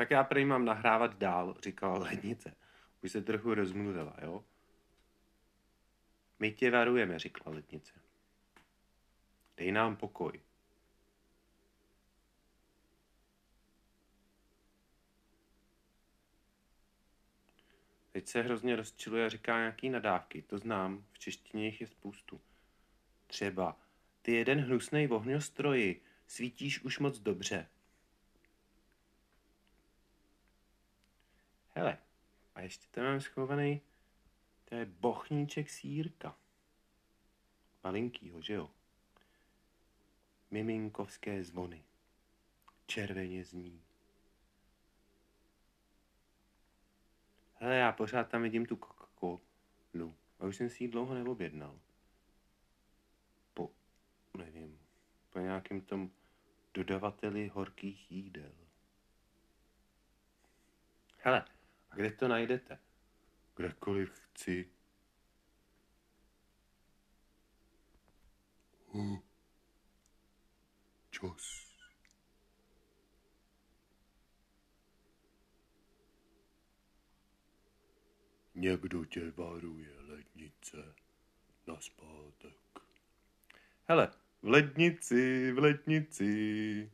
Tak já prý mám nahrávat dál, říkala lednice. Už se trochu rozmluvila, jo? My tě varujeme, říkala lednice. Dej nám pokoj. Teď se hrozně rozčiluje a říká nějaký nadávky, to znám, v češtině jich je spoustu. Třeba, ty jeden hnusnej ohňostroji, svítíš už moc dobře. Hele, a ještě tam mám schovaný, to je bochníček sírka. Malinkýho, že jo? Miminkovské zvony. Červeně zní. Hele, já pořád tam vidím tu Coca-Colu. A už jsem si ji dlouho neobjednal. Po, nevím, po nějakém tom dodavateli horkých jídel. Hele, a kde to najdete? Kdekoliv chci. Uh. Čas. Někdo tě varuje, lednice, na zpátek. Hele, v lednici, v lednici,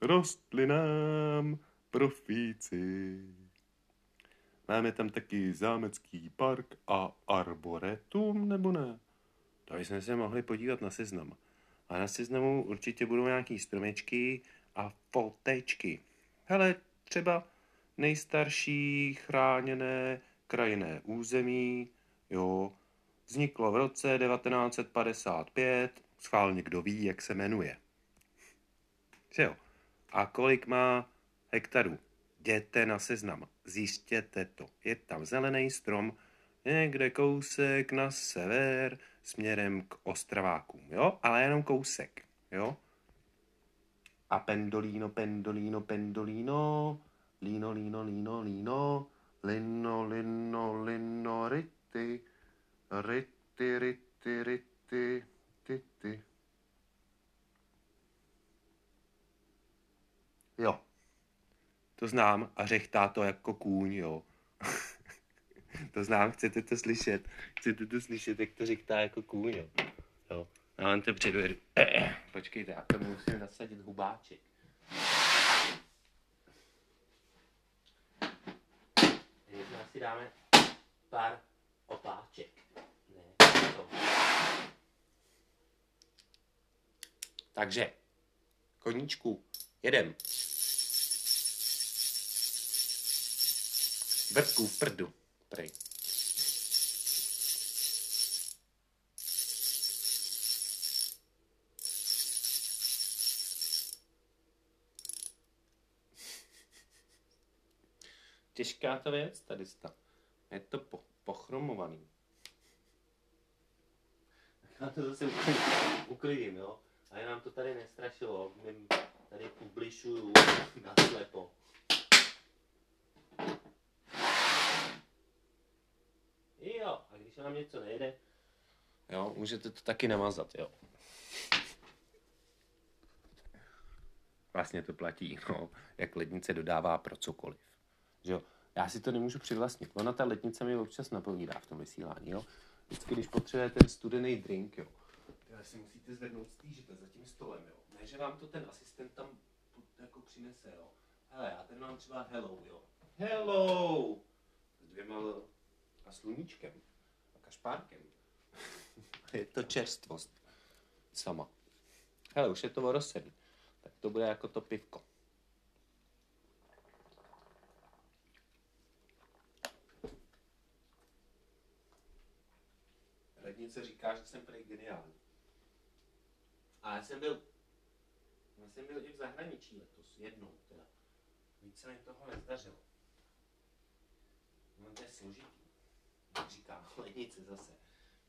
rostly nám profíci. Máme tam taky zámecký park a arboretum, nebo ne? To jsme se mohli podívat na seznam. A na seznamu určitě budou nějaký stromečky a fotečky. Hele, třeba nejstarší chráněné krajinné území, jo, vzniklo v roce 1955, schválně kdo ví, jak se jmenuje. Jo. A kolik má hektarů? Jděte na seznam, zjistěte to. Je tam zelený strom, někde kousek na sever, směrem k Ostravákům, jo? Ale jenom kousek, jo? A pendolino, pendolino, pendolino, lino, lino, lino, lino, lino, lino, lino, rity, rity, rity, rity, ty, ty. Jo, to znám a řechtá to jako kůň, jo. to znám, chcete to slyšet, chcete to slyšet, jak to řechtá jako kůň, jo. jo. Já vám to předvedu. Počkejte, já to musím nasadit hubáček. Možná si dáme pár opáček. Ne, to. Takže, koníčku, jedem. Vrtku v prdu, prej. Těžká ta věc tady sta. Je to po, pochromovaný. Tak já to zase úplně uklidím, jo? A nám to tady nestrašilo. My tady publišuju na slepo. Když vám něco nejde, jo, můžete to taky namazat, jo. Vlastně to platí, no, jak lednice dodává pro cokoliv. Že jo, já si to nemůžu přivlastnit. Ona ta letnice mi občas napovídá v tom vysílání, jo. Vždycky, když potřebujete ten studený drink, jo, tak si musíte zvednout z týžete za tím stolem, jo. Ne, že vám to ten asistent tam jako přinese, jo. Hele, já ten mám třeba hello, jo. Hello! S dvěma L a sluníčkem kašpárkem. je to čerstvost. Sama. Hele, už je to orosený. Tak to bude jako to pivko. Radnice říká, že jsem prej geniální. A já jsem byl, já jsem byl i v zahraničí letos, jednou teda. Víc se mi toho nezdařilo. No to je složitý. Jak říká lednice zase.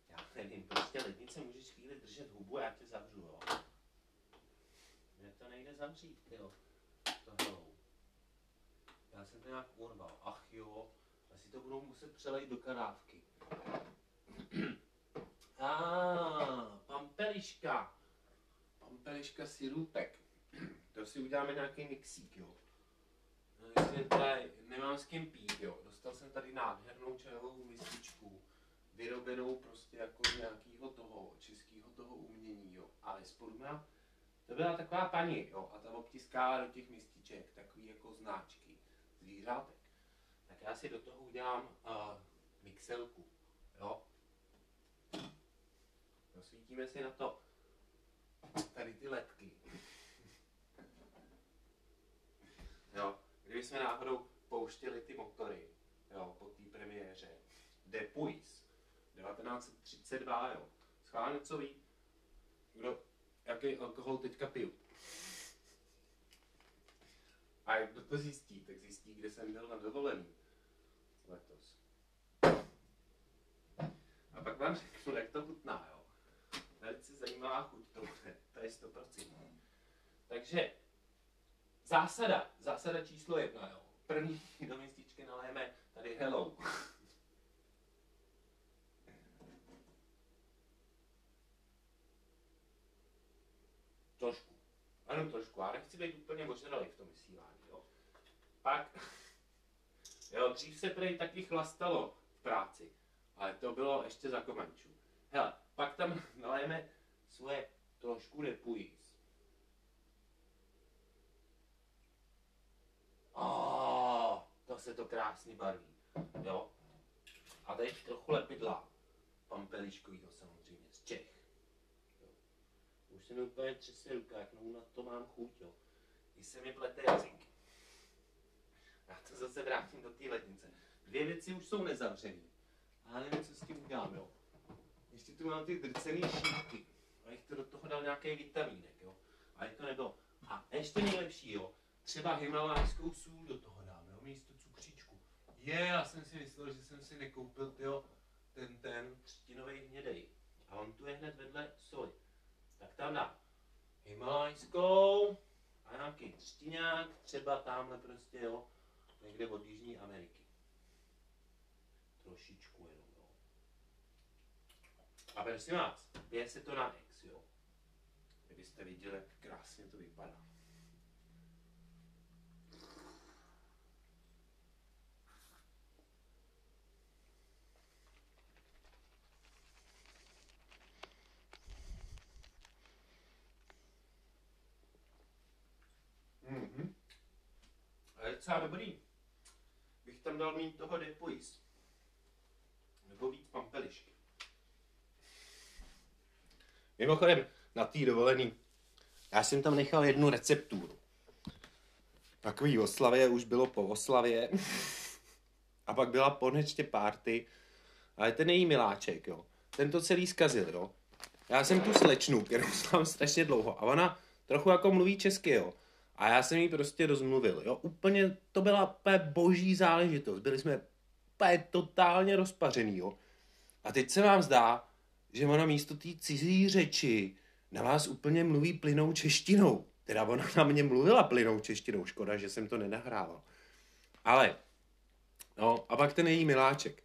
Já nevím, prostě lednice můžeš chvíli držet hubu a já tě zavřu, jo. Mně to nejde zavřít, jo. To hello. Já jsem to nějak urval. Ach jo, asi to budou muset přelejt do karávky. A ah, pampeliška. Pampeliška sirutek. To si uděláme nějaký mixík, jo. No, jestli to nemám s kým pít, jo. Dostal jsem tady nádhernou čajovou mističku, vyrobenou prostě jako z nějakého toho, českého toho umění, jo. Ale spodu má, to byla taková paní, jo, a ta obtiskala do těch mističek takový jako značky zvířátek. Tak já si do toho udělám uh, mixelku, jo. Rozsvítíme si na to tady ty ledky. Jo, kdyby jsme náhodou pouštěli ty motory, jo, po té premiéře, Depuis, 1932, jo. Schválně co ví, kdo, jaký alkohol teďka piju. A jak kdo to zjistí, tak zjistí, kde jsem byl na dovolený letos. A pak vám řeknu, jak to chutná, jo. Velice zajímavá chuť to bude, to je 100%. Takže zásada, zásada číslo jedna, jo. První do mističky naléme tady hello. Trošku. Ano, trošku. Já nechci být úplně ožralý v tom vysílání, jo. Pak, jo, dřív se prej taky chlastalo v práci, ale to bylo ještě za komančů. Hele, pak tam naléme svoje trošku depujíc. Oh, to se to krásně barví, jo. A teď trochu lepidla, pampeliškovýho samozřejmě, z Čech. Jo. Už se mi úplně třese ruka, jak na to mám chuť, jo. I se mi plete jazyk. Já to zase vrátím do té lednice. Dvě věci už jsou nezavřené. A nevím, co s tím udělám, jo. Ještě tu mám ty drcený šípky. A jich to do toho dal nějaký vitamínek, jo. A je to nebylo. A ještě nejlepší, jo. Třeba himalajskou sůl do toho dám, jo, místo cukříčku. Je, já jsem si myslel, že jsem si nekoupil, jo, ten, ten třtinový hnědej. A on tu je hned vedle soli. Tak tam dám himalajskou a nějaký třtiňák, třeba tamhle prostě, jo, někde od Jižní Ameriky. Trošičku jenom, jo. A prosím vás, pije se to na ex, jo. Kdybyste viděli, jak krásně to vypadá. Docela dobrý. Bych tam dal mít toho depuis. Nebo víc pampelišky. Mimochodem, na té dovolený, já jsem tam nechal jednu recepturu. Takový oslavě už bylo po oslavě. A pak byla ponečtě párty. Ale ten její miláček, jo. Ten to celý zkazil, jo. Já jsem tu slečnu, kterou znám strašně dlouho. A ona trochu jako mluví česky, jo. A já jsem jí prostě rozmluvil, jo. Úplně, to byla úplně boží záležitost. Byli jsme úplně totálně rozpařený, jo. A teď se vám zdá, že ona místo té cizí řeči na vás úplně mluví plynou češtinou. Teda ona na mě mluvila plynou češtinou, škoda, že jsem to nenahrával. Ale, no a pak ten její miláček.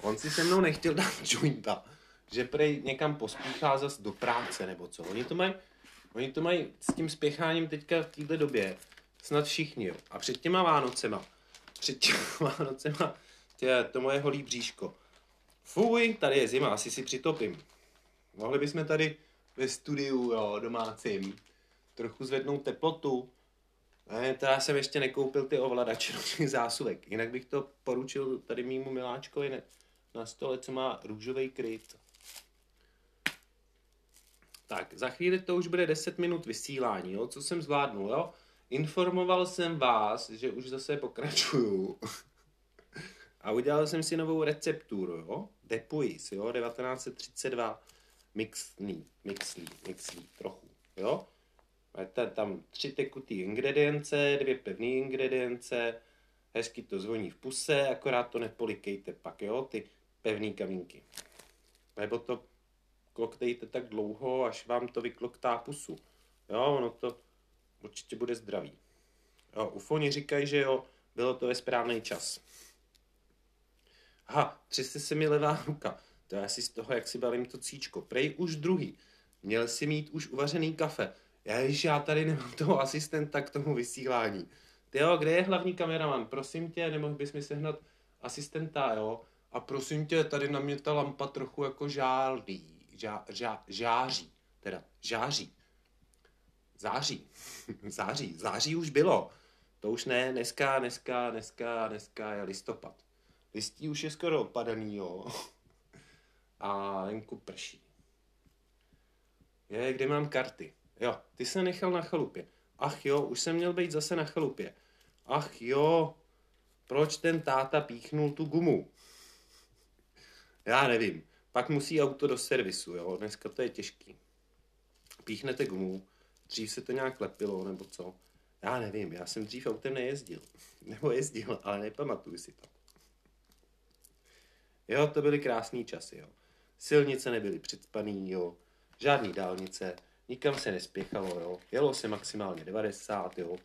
On si se mnou nechtěl dát jointa, že prej někam pospíchá zas do práce nebo co. Oni to mají, oni to mají s tím spěcháním teďka v této době snad všichni, jo. A před těma Vánocema, před těma Vánocema, tě, to moje holý bříško. Fuj, tady je zima, asi si přitopím. Mohli bychom tady ve studiu, jo, domácím, trochu zvednout teplotu. Ne, teda jsem ještě nekoupil ty ovladače do těch zásuvek. Jinak bych to poručil tady mýmu miláčkovi na stole, co má růžový kryt. Tak, za chvíli to už bude 10 minut vysílání, jo, co jsem zvládnul, jo. Informoval jsem vás, že už zase pokračuju. A udělal jsem si novou recepturu, jo. Depuis, jo, 1932. Mixný, mixlí, mixlí, trochu, jo. Máte tam tři tekutý ingredience, dvě pevné ingredience, hezky to zvoní v puse, akorát to nepolikejte pak, jo, ty pevné kamínky. Nebo to kloktejte tak dlouho, až vám to vykloktá pusu. Jo, ono to určitě bude zdravý. Jo, ufoni říkají, že jo, bylo to ve správný čas. Aha, třese se mi levá ruka. To je asi z toho, jak si balím to cíčko. Prej už druhý. Měl si mít už uvařený kafe. Já, když já tady nemám toho asistenta k tomu vysílání. Ty jo, kde je hlavní kameraman? Prosím tě, nemohl bys mi sehnat asistenta, jo? A prosím tě, tady na mě ta lampa trochu jako žálí, žá, žá, žáří, teda žáří. Září, září, září už bylo. To už ne, dneska, dneska, dneska, dneska je listopad. Listí už je skoro opadaný, jo. A venku prší. Je, kde mám karty? Jo, ty se nechal na chalupě. Ach jo, už jsem měl být zase na chalupě. Ach jo, proč ten táta píchnul tu gumu? Já nevím. Pak musí auto do servisu, jo. Dneska to je těžký. Píchnete gumu, dřív se to nějak lepilo, nebo co. Já nevím, já jsem dřív autem nejezdil. Nebo jezdil, ale nepamatuju si to. Jo, to byly krásné časy, jo. Silnice nebyly předspaný, jo. Žádný dálnice, nikam se nespěchalo, jo. Jelo se maximálně 90, jo.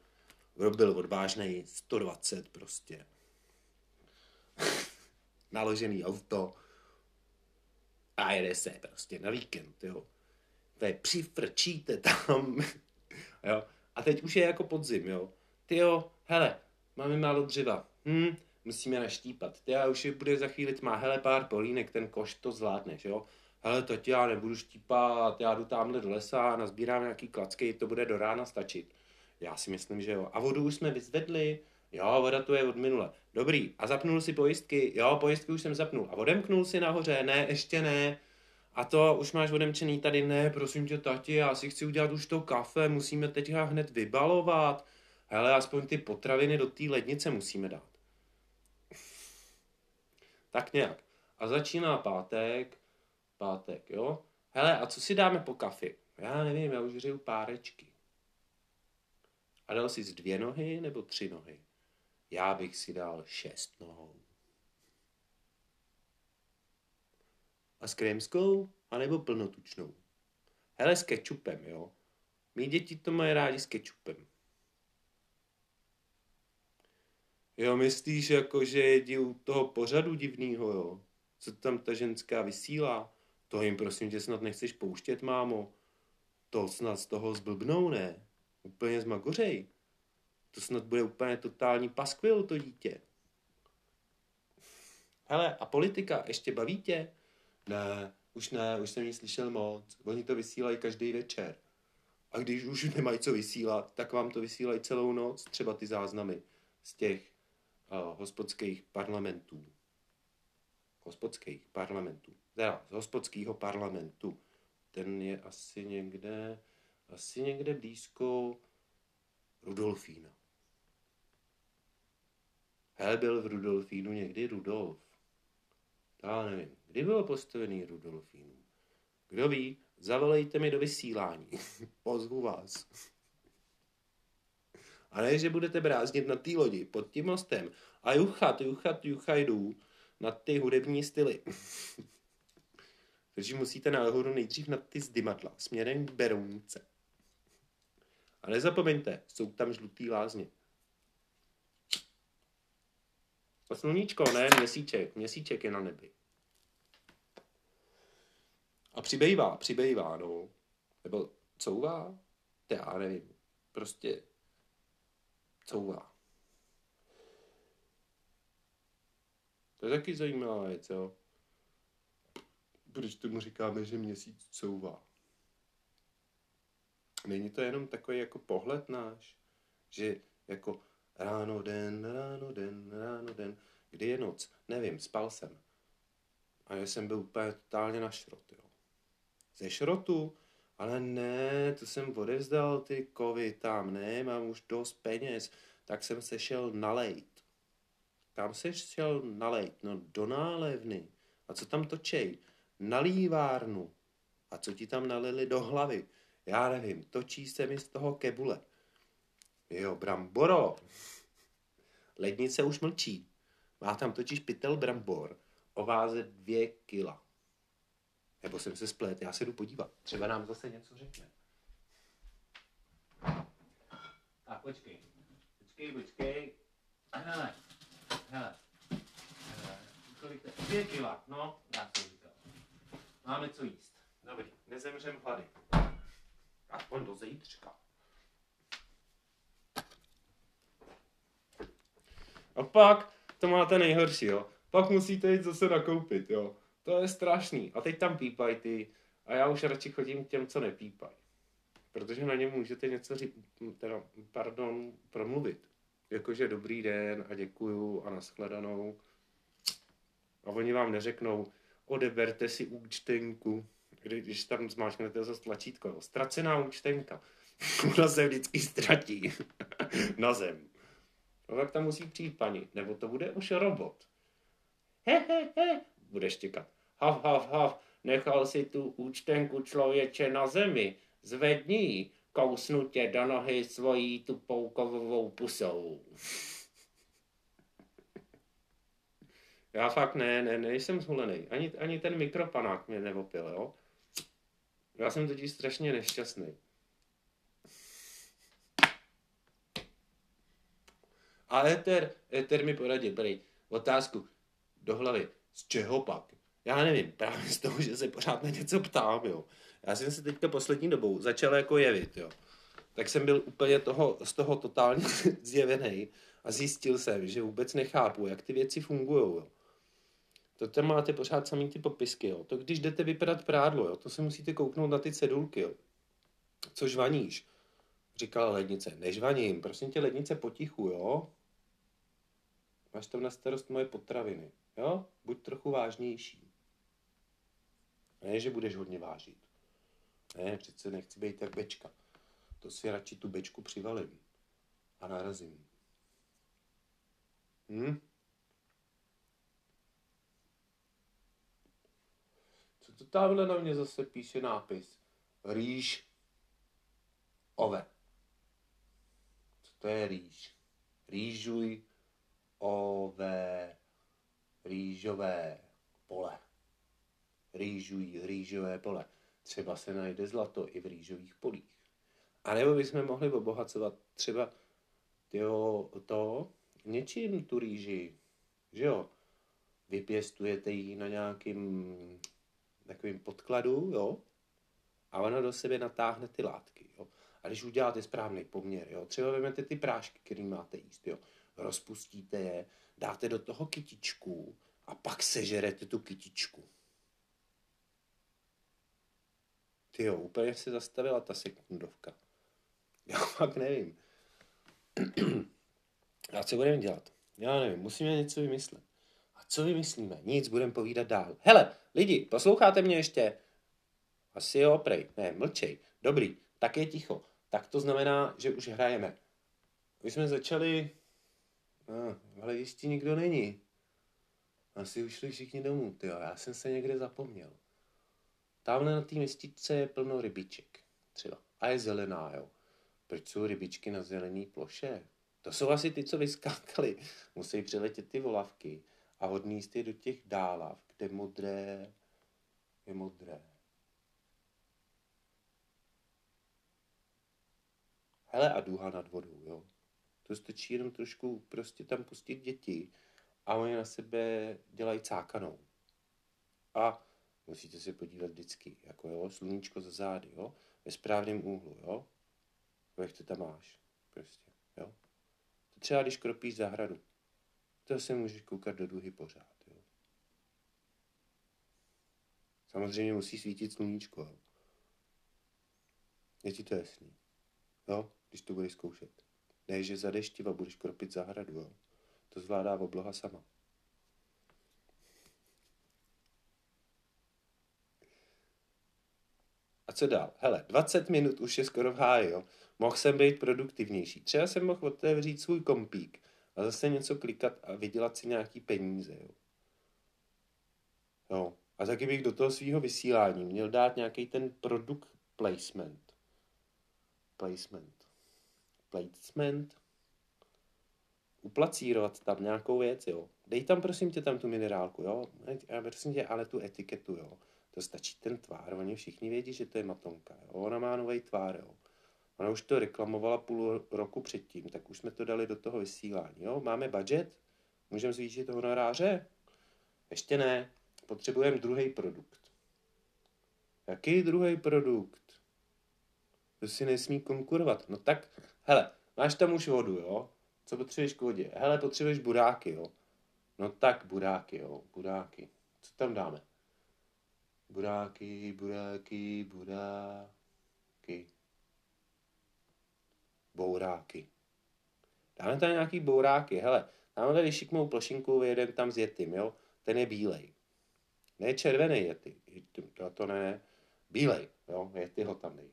Byl odvážný 120 prostě. Naložený auto. A jede se prostě na víkend, jo. To je přifrčíte tam, jo. A teď už je jako podzim, jo. Ty jo, hele, máme málo dřeva. Hm, musíme naštípat. Ty já už je bude za chvíli tma, hele, pár polínek, ten koš to zvládneš, jo. Hele, to já nebudu štípat, já jdu tamhle do lesa, nazbírám nějaký klacky, to bude do rána stačit. Já si myslím, že jo. A vodu už jsme vyzvedli, jo, voda tu je od minule. Dobrý, a zapnul si pojistky, jo, pojistky už jsem zapnul. A odemknul si nahoře, ne, ještě ne. A to už máš odemčený tady, ne, prosím tě, tati, já si chci udělat už to kafe, musíme teď hned vybalovat. Hele, aspoň ty potraviny do té lednice musíme dát. Tak nějak. A začíná pátek, pátek, jo. Hele, a co si dáme po kafi? Já nevím, já už řeju párečky. A dal jsi z dvě nohy nebo tři nohy? Já bych si dal šest nohou. A s krémskou? A nebo plnotučnou? Hele, s kečupem, jo. Mí děti to mají rádi s kečupem. Jo, myslíš, jako, že jedí u toho pořadu divného, jo? Co tam ta ženská vysílá? To jim prosím tě snad nechceš pouštět, mámo. To snad z toho zblbnou, ne? Úplně zmagořej. To snad bude úplně totální paskvil, to dítě. Hele, a politika ještě baví tě? Ne, už ne, už jsem ji slyšel moc. Oni to vysílají každý večer. A když už nemají co vysílat, tak vám to vysílají celou noc, třeba ty záznamy z těch uh, hospodských parlamentů. Hospodských parlamentů. Teda z hospodského parlamentu. Ten je asi někde, asi někde blízko Rudolfína. Hele, byl v Rudolfínu někdy Rudolf. Já nevím, kdy bylo postavený Rudolfínu. Kdo ví, zavolejte mi do vysílání. Pozvu vás. A ne, že budete brázdnit na té lodi pod tím mostem a juchat, juchat, juchajdu na ty hudební styly. Takže musíte nahoru nejdřív na ty zdymadla směrem k Berounce. A nezapomeňte, jsou tam žlutý lázně. A sluníčko, ne, měsíček. Měsíček je na nebi. A přibývá, přibývá, no. Nebo couvá? Já nevím. Prostě couvá. To je taky zajímavá věc, jo. Proč tomu říkáme, že měsíc couvá? Není to jenom takový jako pohled náš, že jako ráno, den, ráno, den, ráno, den, kdy je noc, nevím, spal jsem. A já jsem byl úplně totálně na šrot, jo. Ze šrotu? Ale ne, to jsem odevzdal ty kovy tam, ne, mám už dost peněz, tak jsem se šel nalejt. Kam se šel nalejt? No do nálevny. A co tam točej? Na lívárnu. A co ti tam nalili do hlavy? Já nevím, točí se mi z toho kebule. Jo, bramboro. Lednice už mlčí. Má tam totiž pytel brambor o váze dvě kila. Nebo jsem se splet, já se jdu podívat. Třeba nám zase něco řekne. Tak, počkej. Počkej, počkej. Hele, hele. Kolik? Dvě kila, no, já jsem říkal. Máme co jíst. Dobrý, nezemřem hlady. Aspoň do zítřka. A pak to máte nejhorší, jo. Pak musíte jít zase nakoupit, jo. To je strašný. A teď tam pípají ty. A já už radši chodím k těm, co nepípají. Protože na ně můžete něco říct, teda, pardon, promluvit. Jakože dobrý den a děkuju a nashledanou. A oni vám neřeknou, odeberte si účtenku, když tam zmáčknete zase tlačítko. Ztracená účtenka. Ona se vždycky ztratí na zem. No tak tam musí přijít paní, nebo to bude už robot. He, he, he, bude štěkat. Hav, hav, hav, nechal si tu účtenku člověče na zemi, zvedni ji, kousnu tě do nohy svojí tupou kovovou pusou. Já fakt ne, ne, nejsem zhulený. Ani, ani ten mikropanák mě nevopil, jo. Já jsem totiž strašně nešťastný. A Ether, Ether mi poradil, prej, otázku do hlavy. Z čeho pak? Já nevím, právě z toho, že se pořád na něco ptám, jo. Já jsem se teďka poslední dobou začal jako jevit, jo. Tak jsem byl úplně toho, z toho totálně zjevený a zjistil jsem, že vůbec nechápu, jak ty věci fungují, jo. To tam máte pořád samý ty popisky, jo. To když jdete vypadat prádlo, jo, to se musíte kouknout na ty cedulky, jo. Co žvaníš? Říkala lednice. Nežvaním, prosím tě, lednice potichu, jo. Máš tam na starost moje potraviny, jo. Buď trochu vážnější. Ne, že budeš hodně vážit. Ne, přece nechci být jak bečka. To si radši tu bečku přivalím a narazím. Hm? Co to tamhle na mě zase píše nápis? Rýž ove. Co to je rýž? Rýžuj ove rýžové pole. Rýžují rýžové pole. Třeba se najde zlato i v rýžových polích. A nebo bychom mohli obohacovat třeba tyjo, to něčím tu rýži, že jo? Vypěstujete ji na nějakým takovým podkladu, jo? A ona do sebe natáhne ty látky, jo? A když uděláte správný poměr, jo? Třeba vezmete ty prášky, které máte jíst, jo? Rozpustíte je, dáte do toho kytičku a pak sežerete tu kytičku. Ty jo, úplně se zastavila ta sekundovka. Já fakt nevím. A co budeme dělat? Já nevím, musíme něco vymyslet. A co vymyslíme? Nic, budeme povídat dál. Hele, lidi, posloucháte mě ještě? Asi jo, prej. Ne, mlčej. Dobrý, tak je ticho. Tak to znamená, že už hrajeme. My jsme začali... Ah, ale jistě nikdo není. Asi už šli všichni domů, tyjo. Já jsem se někde zapomněl. Tamhle na té městičce je plno rybiček. Třeba. A je zelená, jo. Proč jsou rybičky na zelené ploše? To jsou asi ty, co vyskákali. Musí přiletět ty volavky a odníst je do těch dálav, kde modré je modré. Hele a duha nad vodou, jo. To stačí jenom trošku prostě tam pustit děti a oni na sebe dělají cákanou. A musíte se podívat vždycky, jako jo, sluníčko za zády, jo, ve správném úhlu, jo. Jak to tam máš, prostě, jo. To třeba, když kropíš zahradu, to se můžeš koukat do duhy pořád, jo. Samozřejmě musí svítit sluníčko, jo. Je ti to jasný, jo, když to budeš zkoušet. Ne, že za deštiva budeš kropit zahradu, jo. To zvládá obloha sama. A co dál? Hele, 20 minut už je skoro v háji, jo. Mohl jsem být produktivnější. Třeba jsem mohl otevřít svůj kompík a zase něco klikat a vydělat si nějaký peníze, jo. jo. A taky bych do toho svého vysílání měl dát nějaký ten produkt placement. Placement. Placement. Uplacírovat tam nějakou věc, jo. Dej tam prosím tě tam tu minerálku, jo. A prosím tě, ale tu etiketu, jo. To stačí ten tvár, oni všichni vědí, že to je matonka, jo. Ona má nový tvár, jo. Ona už to reklamovala půl roku předtím, tak už jsme to dali do toho vysílání. Jo? Máme budget? Můžeme zvýšit honoráře? Ještě ne. Potřebujeme druhý produkt. Jaký druhý produkt? To si nesmí konkurovat. No tak, hele, máš tam už vodu, jo? Co potřebuješ k vodě? Hele, potřebuješ buráky, jo. No tak buráky, jo, buráky. Co tam dáme? Buráky, buráky, buráky. Bouráky. Dáme tam nějaký bouráky. Hele, dáme tady šikmou plošinku, jeden tam s jetým, jo. Ten je bílej. Ne červený jety. To, to ne. Bílej, jo. Jety ho tam dej.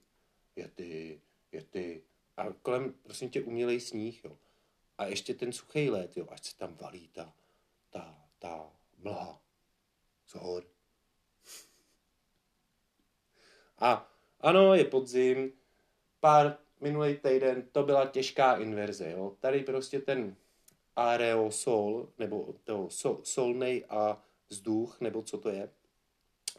Jety, jety. A kolem, prosím tě, umělej sníh, jo. A ještě ten suchý let, jo, ať se tam valí ta, ta, ta mlha z hor. A ano, je podzim, pár minulý týden to byla těžká inverze, jo. Tady prostě ten aerosol, nebo to sol, solnej a vzduch, nebo co to je.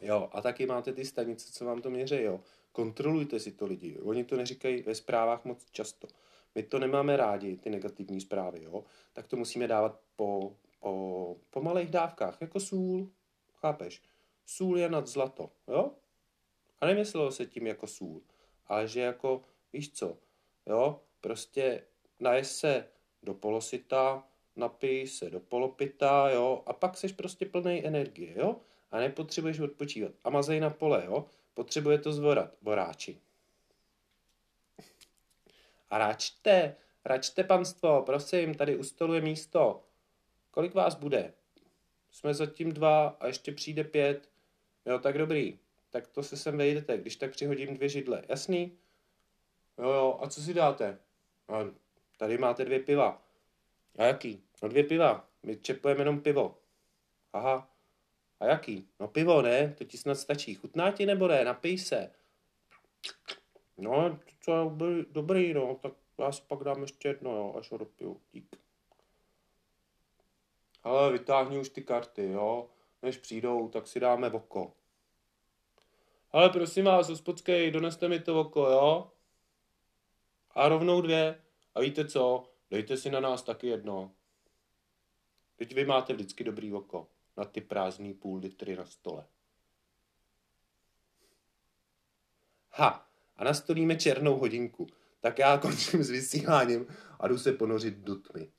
Jo, a taky máte ty stanice, co vám to měří, jo. Kontrolujte si to lidi, oni to neříkají ve zprávách moc často. My to nemáme rádi, ty negativní zprávy, jo. Tak to musíme dávat po, po, po malých dávkách, jako sůl, chápeš? Sůl je nad zlato, jo? A nemyslelo se tím jako sůl, ale že jako, víš co, jo, prostě naješ se do polosita, napij se do polopita, jo, a pak seš prostě plný energie, jo, a nepotřebuješ odpočívat. A mazej na pole, jo, potřebuje to zvorat, voráči. A račte, račte panstvo, prosím, tady u stolu je místo. Kolik vás bude? Jsme zatím dva a ještě přijde pět. Jo, tak dobrý. Tak to se sem vejdete, když tak přihodím dvě židle. Jasný? Jo, jo, a co si dáte? A tady máte dvě piva. A jaký? No dvě piva. My čepujeme jenom pivo. Aha. A jaký? No pivo, ne? To ti snad stačí. Chutná ti nebo ne? Napij se. No, co dobrý, dobrý, no, tak já si pak dám ještě jedno, jo, až ho dopiju. Dík. Ale vytáhni už ty karty, jo. Než přijdou, tak si dáme oko. Ale prosím vás, hospodskej, doneste mi to oko, jo? A rovnou dvě. A víte co? Dejte si na nás taky jedno. Teď vy máte vždycky dobrý oko na ty prázdný půl litry na stole. Ha, a nastolíme černou hodinku. Tak já končím s vysíláním a jdu se ponořit do tmy.